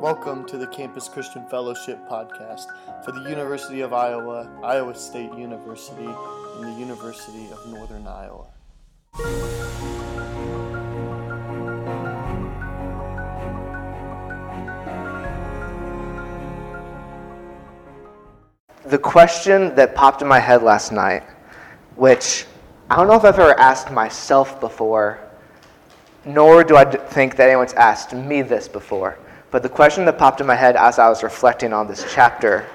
Welcome to the Campus Christian Fellowship podcast for the University of Iowa, Iowa State University, and the University of Northern Iowa. The question that popped in my head last night, which I don't know if I've ever asked myself before, nor do I think that anyone's asked me this before, but the question that popped in my head as I was reflecting on this chapter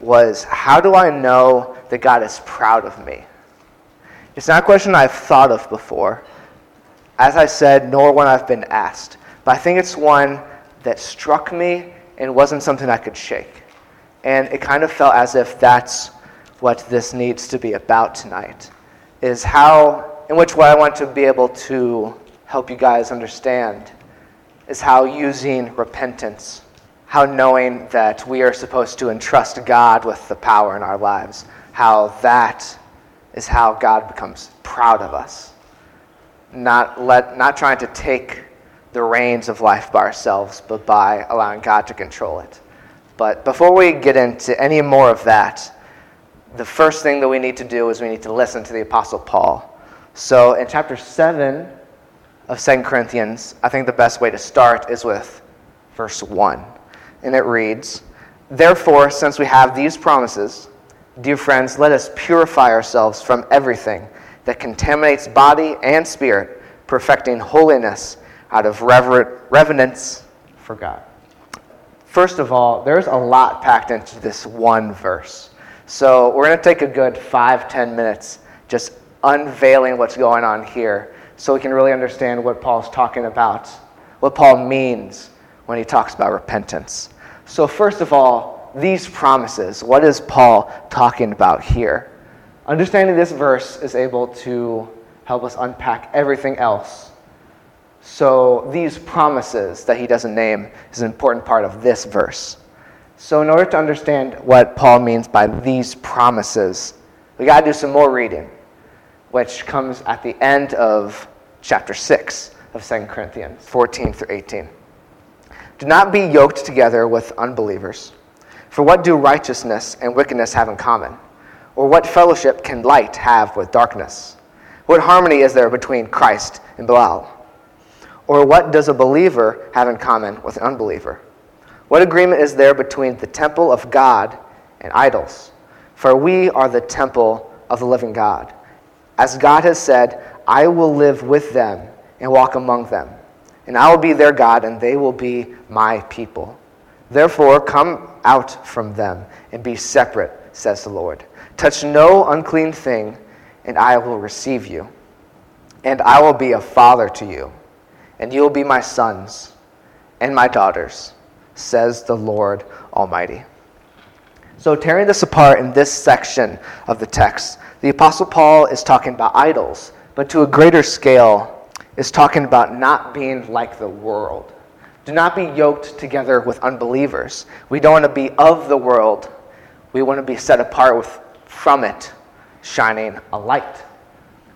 was how do I know that God is proud of me? It's not a question I've thought of before, as I said, nor one I've been asked, but I think it's one that struck me and wasn't something I could shake. And it kind of felt as if that's what this needs to be about tonight is how, in which way I want to be able to help you guys understand is how using repentance, how knowing that we are supposed to entrust God with the power in our lives, how that is how God becomes proud of us. Not, let, not trying to take the reins of life by ourselves, but by allowing God to control it. But before we get into any more of that, the first thing that we need to do is we need to listen to the Apostle Paul. So in chapter 7 of 2 Corinthians, I think the best way to start is with verse 1. And it reads Therefore, since we have these promises, dear friends, let us purify ourselves from everything that contaminates body and spirit, perfecting holiness out of rever- reverence for God. First of all, there's a lot packed into this one verse. So we're going to take a good five, ten minutes just unveiling what's going on here so we can really understand what Paul's talking about, what Paul means when he talks about repentance. So, first of all, these promises, what is Paul talking about here? Understanding this verse is able to help us unpack everything else. So, these promises that he doesn't name is an important part of this verse. So, in order to understand what Paul means by these promises, we got to do some more reading, which comes at the end of chapter 6 of 2 Corinthians 14 through 18. Do not be yoked together with unbelievers. For what do righteousness and wickedness have in common? Or what fellowship can light have with darkness? What harmony is there between Christ and Belial? Or what does a believer have in common with an unbeliever? What agreement is there between the temple of God and idols? For we are the temple of the living God. As God has said, I will live with them and walk among them, and I will be their God, and they will be my people. Therefore, come out from them and be separate, says the Lord. Touch no unclean thing, and I will receive you. And I will be a father to you, and you will be my sons and my daughters, says the Lord Almighty. So, tearing this apart in this section of the text, the Apostle Paul is talking about idols, but to a greater scale, is talking about not being like the world. Do not be yoked together with unbelievers. We don't want to be of the world. We want to be set apart with, from it, shining a light.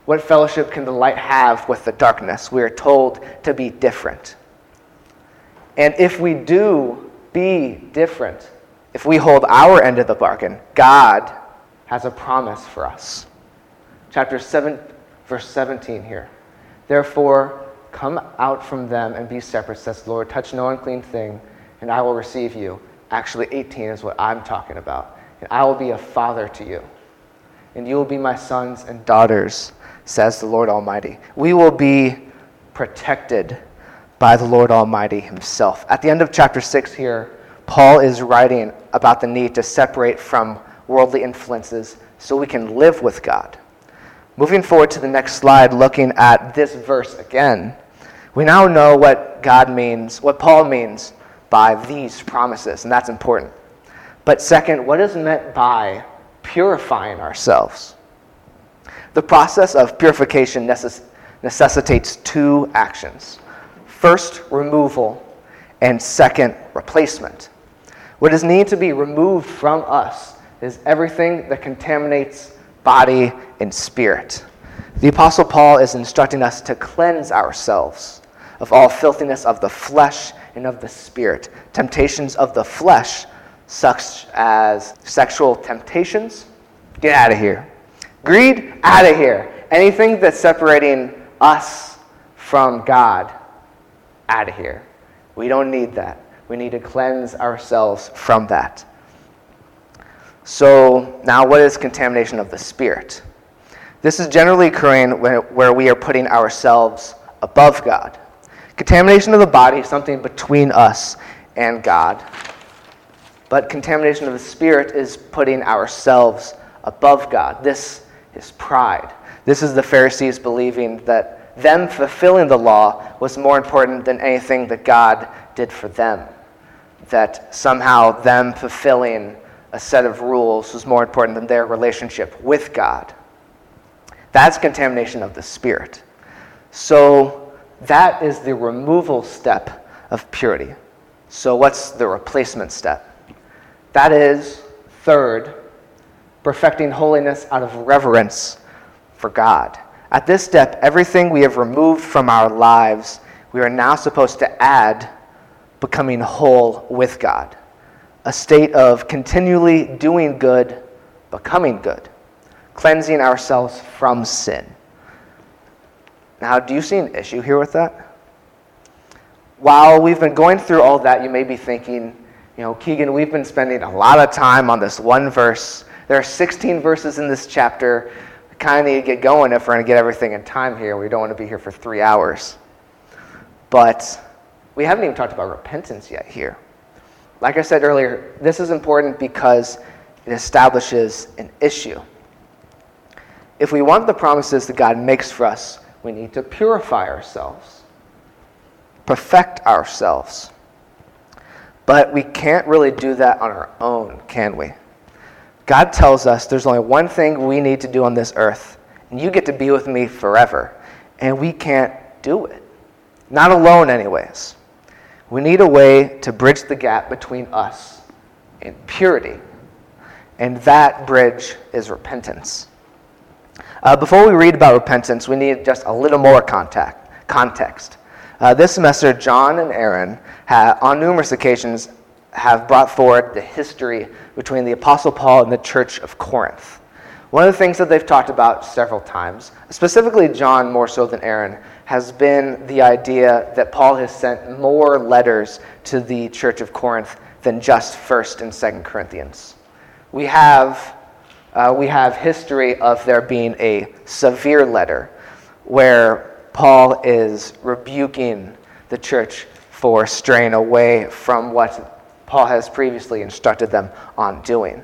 What fellowship can the light have with the darkness? We are told to be different. And if we do be different, if we hold our end of the bargain, God has a promise for us. Chapter 7, verse 17 here. Therefore, come out from them and be separate, says the Lord. Touch no unclean thing, and I will receive you. Actually, 18 is what I'm talking about. And I will be a father to you. And you will be my sons and daughters, says the Lord Almighty. We will be protected by the Lord Almighty Himself. At the end of chapter 6 here, Paul is writing about the need to separate from worldly influences so we can live with God. Moving forward to the next slide, looking at this verse again, we now know what God means, what Paul means by these promises, and that's important. But second, what is meant by purifying ourselves? The process of purification necess- necessitates two actions first, removal, and second, replacement. What is needed to be removed from us is everything that contaminates body and spirit. The Apostle Paul is instructing us to cleanse ourselves of all filthiness of the flesh and of the spirit. Temptations of the flesh, such as sexual temptations, get out of here. Greed, out of here. Anything that's separating us from God, out of here. We don't need that. We need to cleanse ourselves from that. So, now what is contamination of the spirit? This is generally occurring where we are putting ourselves above God. Contamination of the body is something between us and God. But contamination of the spirit is putting ourselves above God. This is pride. This is the Pharisees believing that them fulfilling the law was more important than anything that God did for them. That somehow them fulfilling a set of rules was more important than their relationship with God. That's contamination of the spirit. So that is the removal step of purity. So what's the replacement step? That is, third, perfecting holiness out of reverence for God. At this step, everything we have removed from our lives, we are now supposed to add becoming whole with God. A state of continually doing good, becoming good cleansing ourselves from sin. Now, do you see an issue here with that? While we've been going through all that, you may be thinking, you know, Keegan, we've been spending a lot of time on this one verse. There are 16 verses in this chapter. We kind of need to get going if we're going to get everything in time here. We don't want to be here for three hours. But we haven't even talked about repentance yet here. Like I said earlier, this is important because it establishes an issue. If we want the promises that God makes for us, we need to purify ourselves, perfect ourselves. But we can't really do that on our own, can we? God tells us there's only one thing we need to do on this earth, and you get to be with me forever. And we can't do it. Not alone, anyways. We need a way to bridge the gap between us and purity. And that bridge is repentance. Uh, before we read about repentance, we need just a little more contact, context. Uh, this semester, John and Aaron, have, on numerous occasions, have brought forward the history between the Apostle Paul and the Church of Corinth. One of the things that they've talked about several times, specifically John more so than Aaron, has been the idea that Paul has sent more letters to the Church of Corinth than just 1st and 2nd Corinthians. We have uh, we have history of there being a severe letter where Paul is rebuking the church for straying away from what Paul has previously instructed them on doing.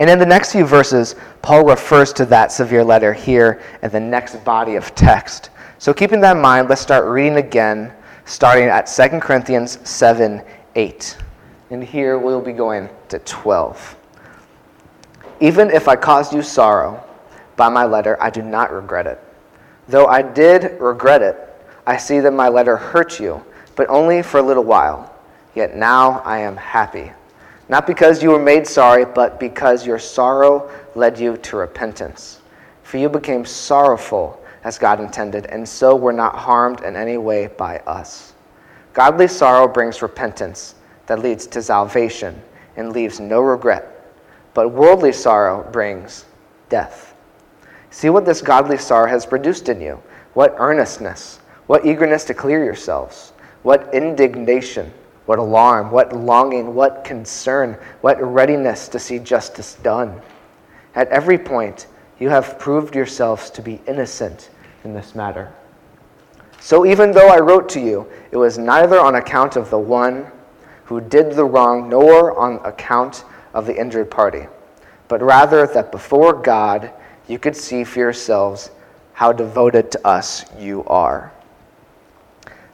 And in the next few verses, Paul refers to that severe letter here in the next body of text. So, keeping that in mind, let's start reading again, starting at 2 Corinthians 7 8. And here we'll be going to 12. Even if I caused you sorrow by my letter, I do not regret it. Though I did regret it, I see that my letter hurt you, but only for a little while. Yet now I am happy. Not because you were made sorry, but because your sorrow led you to repentance. For you became sorrowful as God intended, and so were not harmed in any way by us. Godly sorrow brings repentance that leads to salvation and leaves no regret but worldly sorrow brings death. See what this godly sorrow has produced in you. What earnestness, what eagerness to clear yourselves, what indignation, what alarm, what longing, what concern, what readiness to see justice done. At every point, you have proved yourselves to be innocent in this matter. So even though I wrote to you, it was neither on account of the one who did the wrong nor on account of the injured party, but rather that before God you could see for yourselves how devoted to us you are.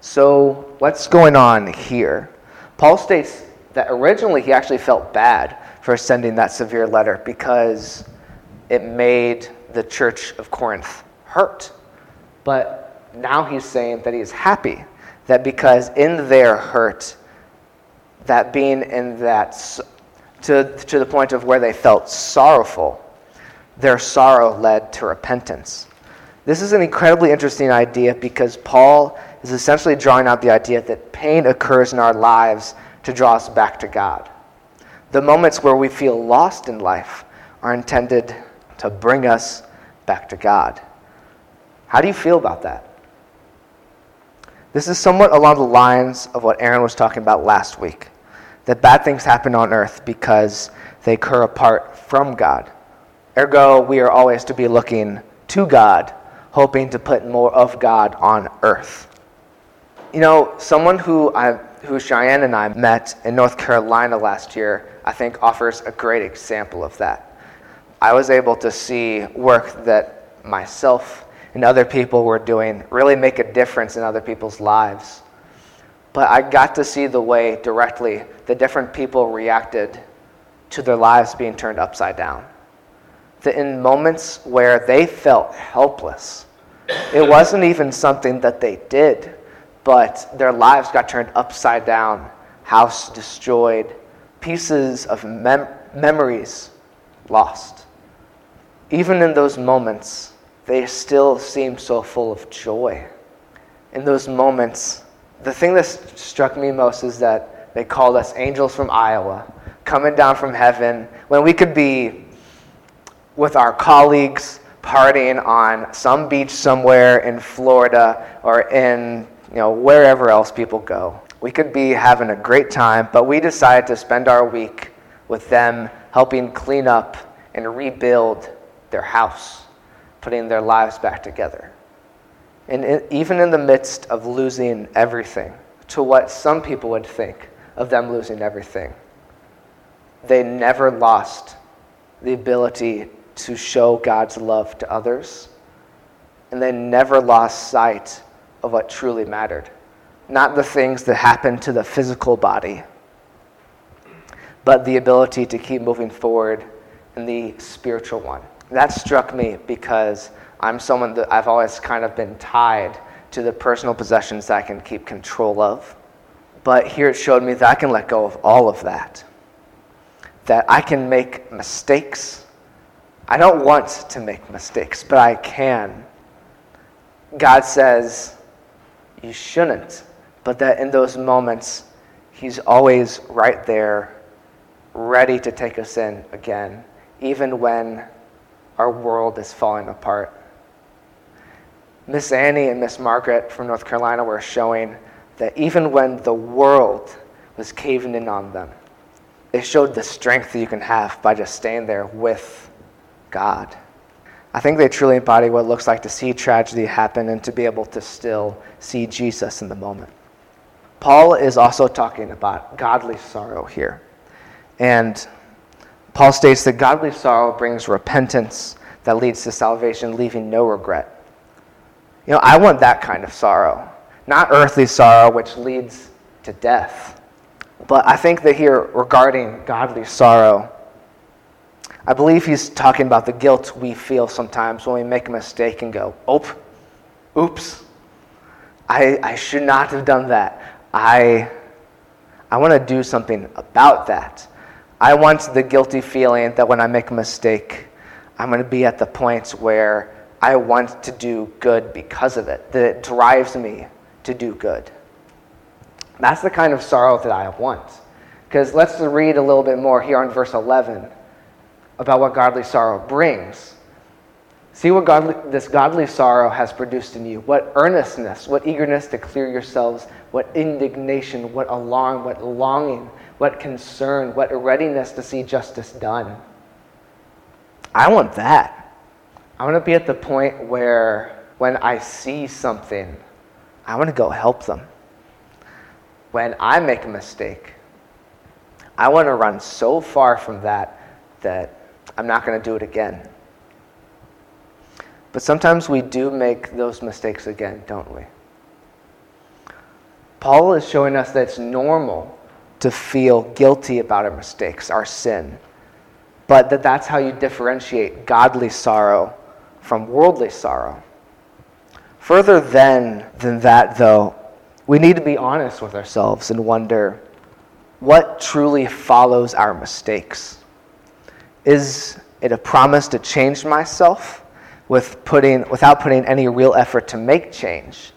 So, what's going on here? Paul states that originally he actually felt bad for sending that severe letter because it made the church of Corinth hurt. But now he's saying that he's happy that because in their hurt, that being in that to, to the point of where they felt sorrowful. Their sorrow led to repentance. This is an incredibly interesting idea because Paul is essentially drawing out the idea that pain occurs in our lives to draw us back to God. The moments where we feel lost in life are intended to bring us back to God. How do you feel about that? This is somewhat along the lines of what Aaron was talking about last week that bad things happen on earth because they occur apart from God. Ergo, we are always to be looking to God, hoping to put more of God on earth. You know, someone who I, who Cheyenne and I met in North Carolina last year, I think offers a great example of that. I was able to see work that myself and other people were doing really make a difference in other people's lives. But I got to see the way directly the different people reacted to their lives being turned upside down. That in moments where they felt helpless, it wasn't even something that they did, but their lives got turned upside down, house destroyed, pieces of mem- memories lost. Even in those moments, they still seemed so full of joy. In those moments, the thing that struck me most is that they called us angels from Iowa, coming down from heaven, when we could be with our colleagues partying on some beach somewhere in Florida or in you know wherever else people go. We could be having a great time, but we decided to spend our week with them helping clean up and rebuild their house, putting their lives back together. And even in the midst of losing everything, to what some people would think of them losing everything, they never lost the ability to show God's love to others. And they never lost sight of what truly mattered. Not the things that happened to the physical body, but the ability to keep moving forward in the spiritual one. That struck me because I'm someone that I've always kind of been tied to the personal possessions that I can keep control of. But here it showed me that I can let go of all of that. That I can make mistakes. I don't want to make mistakes, but I can. God says, you shouldn't. But that in those moments, He's always right there, ready to take us in again, even when our world is falling apart. Miss Annie and Miss Margaret from North Carolina were showing that even when the world was caving in on them, they showed the strength that you can have by just staying there with God. I think they truly embody what it looks like to see tragedy happen and to be able to still see Jesus in the moment. Paul is also talking about godly sorrow here. And Paul states that godly sorrow brings repentance that leads to salvation, leaving no regret. You know, I want that kind of sorrow, not earthly sorrow, which leads to death. But I think that here, regarding godly sorrow, I believe he's talking about the guilt we feel sometimes when we make a mistake and go, "Oop, oops, I, I should not have done that. I, I want to do something about that. I want the guilty feeling that when I make a mistake, I'm going to be at the point where I want to do good because of it, that it drives me to do good. That's the kind of sorrow that I want. Because let's read a little bit more here on verse 11 about what godly sorrow brings. See what godly, this godly sorrow has produced in you. What earnestness, what eagerness to clear yourselves, what indignation, what alarm, what longing, what concern, what readiness to see justice done. I want that. I want to be at the point where when I see something, I want to go help them. When I make a mistake, I want to run so far from that that I'm not going to do it again. But sometimes we do make those mistakes again, don't we? Paul is showing us that it's normal to feel guilty about our mistakes, our sin, but that that's how you differentiate godly sorrow from worldly sorrow. Further than, than that, though, we need to be honest with ourselves and wonder what truly follows our mistakes. Is it a promise to change myself with putting, without putting any real effort to make change?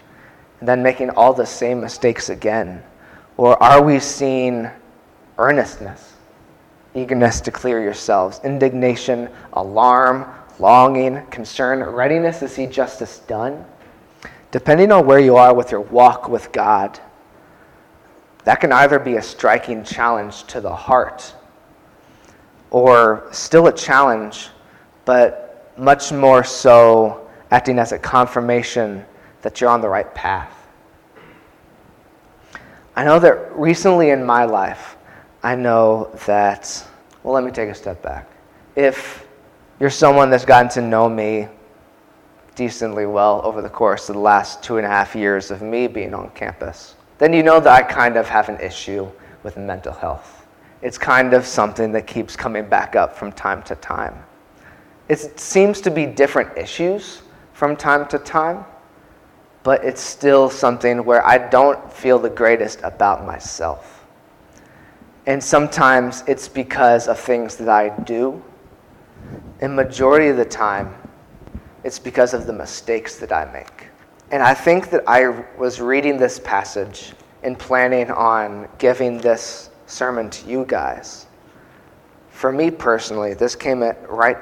and then making all the same mistakes again? Or are we seeing earnestness, eagerness to clear yourselves, indignation, alarm, longing, concern, readiness to see justice done? Depending on where you are with your walk with God, that can either be a striking challenge to the heart or still a challenge, but much more so acting as a confirmation that you're on the right path. I know that recently in my life, I know that, well, let me take a step back. If you're someone that's gotten to know me decently well over the course of the last two and a half years of me being on campus, then you know that I kind of have an issue with mental health. It's kind of something that keeps coming back up from time to time. It seems to be different issues from time to time, but it's still something where I don't feel the greatest about myself. And sometimes it's because of things that I do. And majority of the time, it's because of the mistakes that I make. And I think that I was reading this passage and planning on giving this sermon to you guys. For me personally, this came at right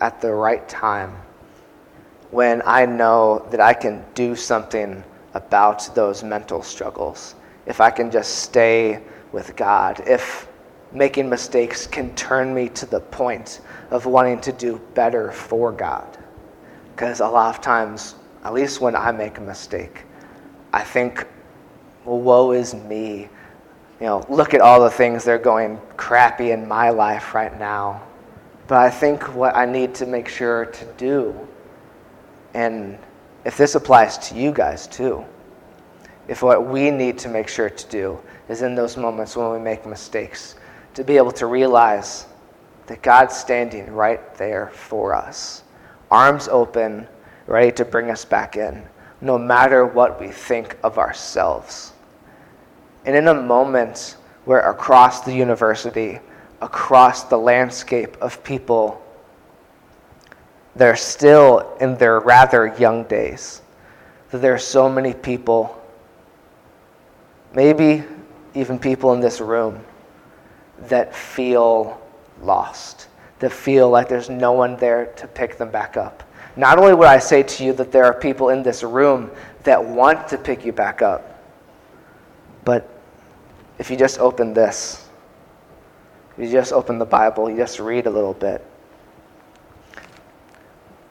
at the right time when I know that I can do something about those mental struggles. If I can just stay with God, if making mistakes can turn me to the point of wanting to do better for God. Because a lot of times, at least when I make a mistake, I think, well, woe is me. You know, look at all the things that are going crappy in my life right now. But I think what I need to make sure to do, and if this applies to you guys too, if what we need to make sure to do is in those moments when we make mistakes, to be able to realize that God's standing right there for us, arms open, ready to bring us back in, no matter what we think of ourselves. And in a moment where across the university, across the landscape of people, they're still in their rather young days, that there are so many people, maybe even people in this room, that feel lost, that feel like there's no one there to pick them back up. Not only would I say to you that there are people in this room that want to pick you back up, but if you just open this, if you just open the Bible, you just read a little bit,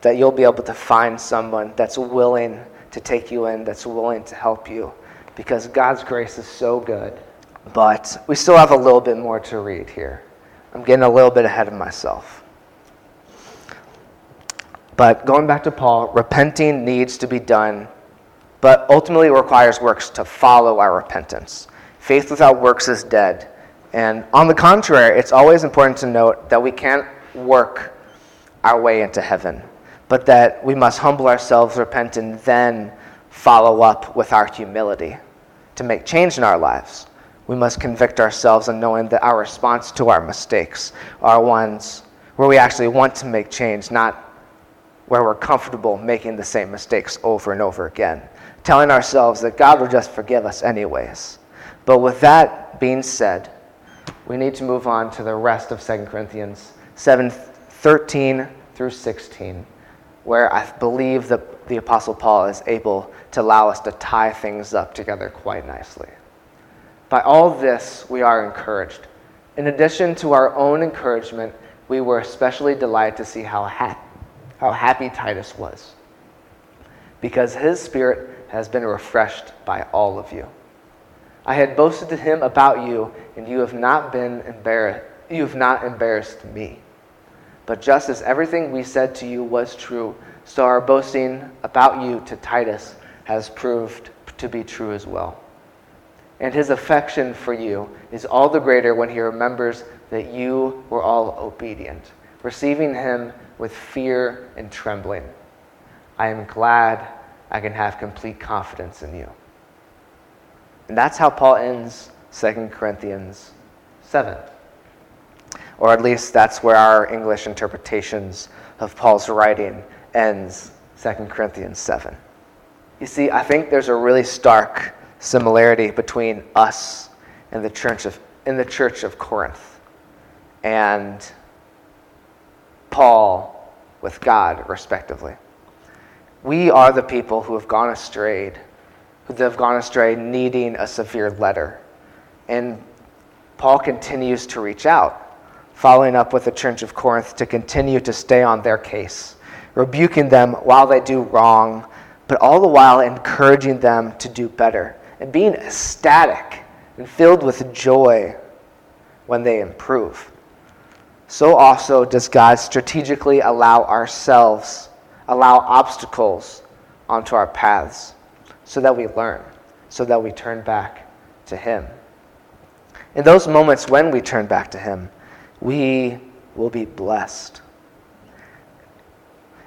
that you'll be able to find someone that's willing to take you in, that's willing to help you, because God's grace is so good. But we still have a little bit more to read here. I'm getting a little bit ahead of myself. But going back to Paul, repenting needs to be done, but ultimately requires works to follow our repentance. Faith without works is dead. And on the contrary, it's always important to note that we can't work our way into heaven, but that we must humble ourselves, repent, and then follow up with our humility to make change in our lives we must convict ourselves in knowing that our response to our mistakes are ones where we actually want to make change, not where we're comfortable making the same mistakes over and over again. Telling ourselves that God will just forgive us anyways. But with that being said, we need to move on to the rest of 2 Corinthians 7 13 through 16, where I believe that the Apostle Paul is able to allow us to tie things up together quite nicely. By all this, we are encouraged. In addition to our own encouragement, we were especially delighted to see how, ha- how happy Titus was, because his spirit has been refreshed by all of you. I had boasted to him about you, and you have not been embarrassed. You have not embarrassed me. But just as everything we said to you was true, so our boasting about you to Titus has proved to be true as well and his affection for you is all the greater when he remembers that you were all obedient, receiving him with fear and trembling. I am glad I can have complete confidence in you. And that's how Paul ends 2 Corinthians 7. Or at least that's where our English interpretations of Paul's writing ends 2 Corinthians 7. You see, I think there's a really stark similarity between us and the church of, in the church of Corinth and Paul with God, respectively. We are the people who have gone astray, who have gone astray needing a severe letter. And Paul continues to reach out, following up with the church of Corinth to continue to stay on their case, rebuking them while they do wrong, but all the while encouraging them to do better and being ecstatic and filled with joy when they improve. So also does God strategically allow ourselves, allow obstacles onto our paths so that we learn, so that we turn back to Him. In those moments when we turn back to Him, we will be blessed.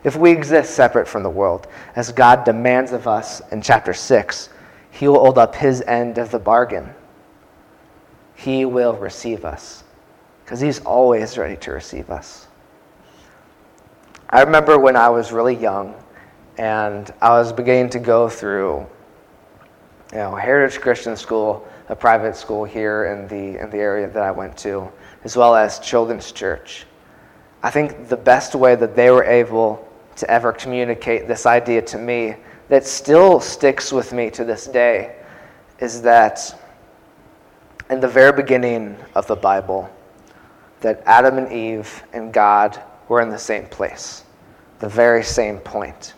If we exist separate from the world, as God demands of us in chapter 6, He will hold up His end of the bargain. He will receive us because He's always ready to receive us. I remember when I was really young and I was beginning to go through you know, Heritage Christian School a private school here in the, in the area that I went to, as well as Children's Church. I think the best way that they were able to ever communicate this idea to me that still sticks with me to this day is that in the very beginning of the Bible, that Adam and Eve and God were in the same place, the very same point.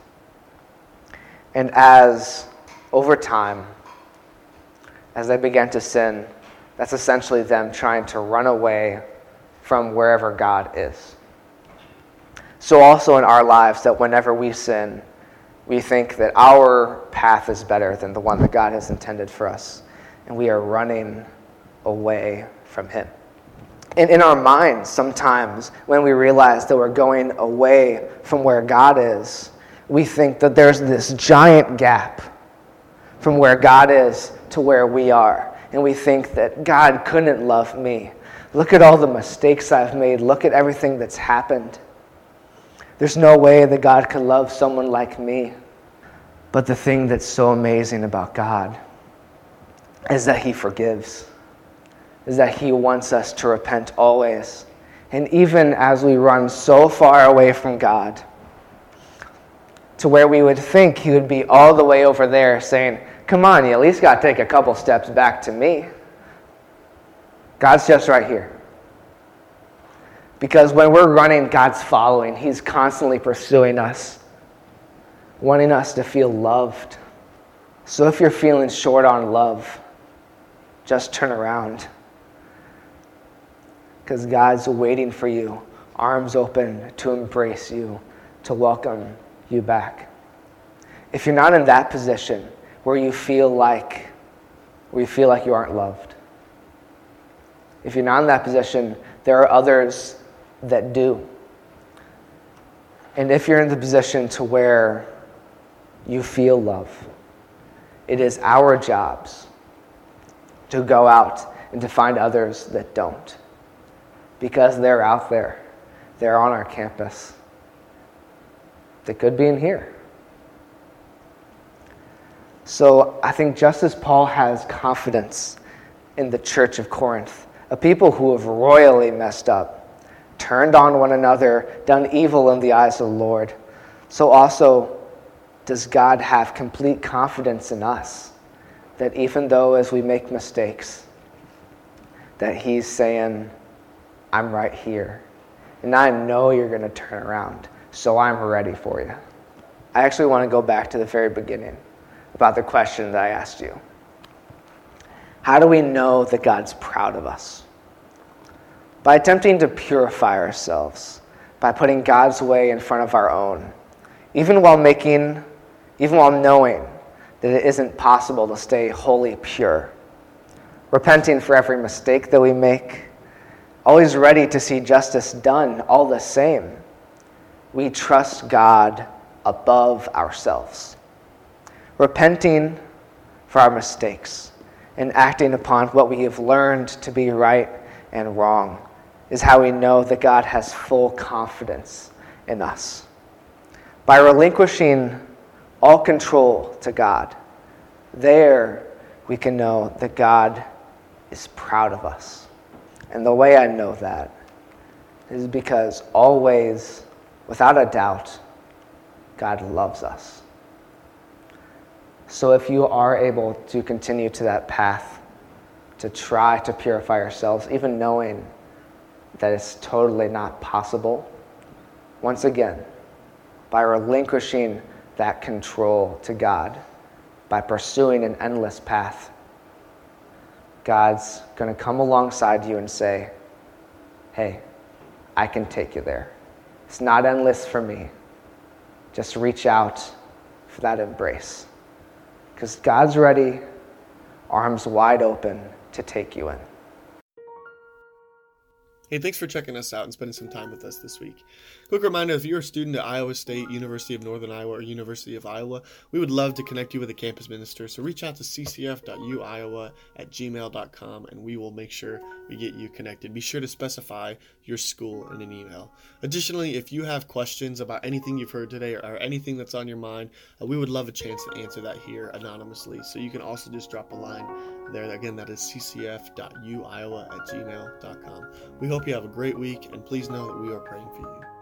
And as over time, as they began to sin, that's essentially them trying to run away from wherever God is. So, also in our lives, that whenever we sin, we think that our path is better than the one that God has intended for us, and we are running away from Him. And in our minds, sometimes when we realize that we're going away from where God is, we think that there's this giant gap from where God is to where we are. And we think that God couldn't love me. Look at all the mistakes I've made. Look at everything that's happened. There's no way that God could love someone like me. But the thing that's so amazing about God is that He forgives, is that He wants us to repent always. And even as we run so far away from God, to where we would think He would be all the way over there saying, Come on, you at least got to take a couple steps back to me. God's just right here. Because when we're running, God's following. He's constantly pursuing us, wanting us to feel loved. So if you're feeling short on love, just turn around. Because God's waiting for you, arms open to embrace you, to welcome you back. If you're not in that position, where you feel like where you feel like you aren't loved. If you're not in that position, there are others that do. And if you're in the position to where you feel love, it is our jobs to go out and to find others that don't. Because they're out there, they're on our campus. They could be in here. So I think just as Paul has confidence in the church of Corinth, a people who have royally messed up, turned on one another, done evil in the eyes of the Lord, so also does God have complete confidence in us that even though as we make mistakes, that He's saying, I'm right here. And I know you're going to turn around, so I'm ready for you. I actually want to go back to the very beginning about the question that I asked you. How do we know that God's proud of us? By attempting to purify ourselves, by putting God's way in front of our own, even while making, even while knowing that it isn't possible to stay wholly pure. Repenting for every mistake that we make, always ready to see justice done all the same. We trust God above ourselves repenting for our mistakes and acting upon what we have learned to be right and wrong is how we know that God has full confidence in us. By relinquishing all control to God. There we can know that God is proud of us. And the way I know that is because always, without a doubt, God loves us. So if you are able to continue to that path, to try to purify yourselves, even knowing that it's totally not possible, once again, by relinquishing that control to God, by pursuing an endless path, God's going to come alongside you and say, Hey, I can take you there. It's not endless for me. Just reach out for that embrace. Because God's ready, arms wide open to take you in. Hey, thanks for checking us out and spending some time with us this week. Quick reminder if you're a student at Iowa State, University of Northern Iowa, or University of Iowa, we would love to connect you with a campus minister. So reach out to ccf.uiowa at gmail.com and we will make sure we get you connected. Be sure to specify your school in an email. Additionally, if you have questions about anything you've heard today or, anything that's on your mind, uh, we would love a chance to answer that here anonymously. So you can also just drop a line there. Again, that is ccf.uiowa at gmail.com. We hope you have a great week, and please know that we are praying for you.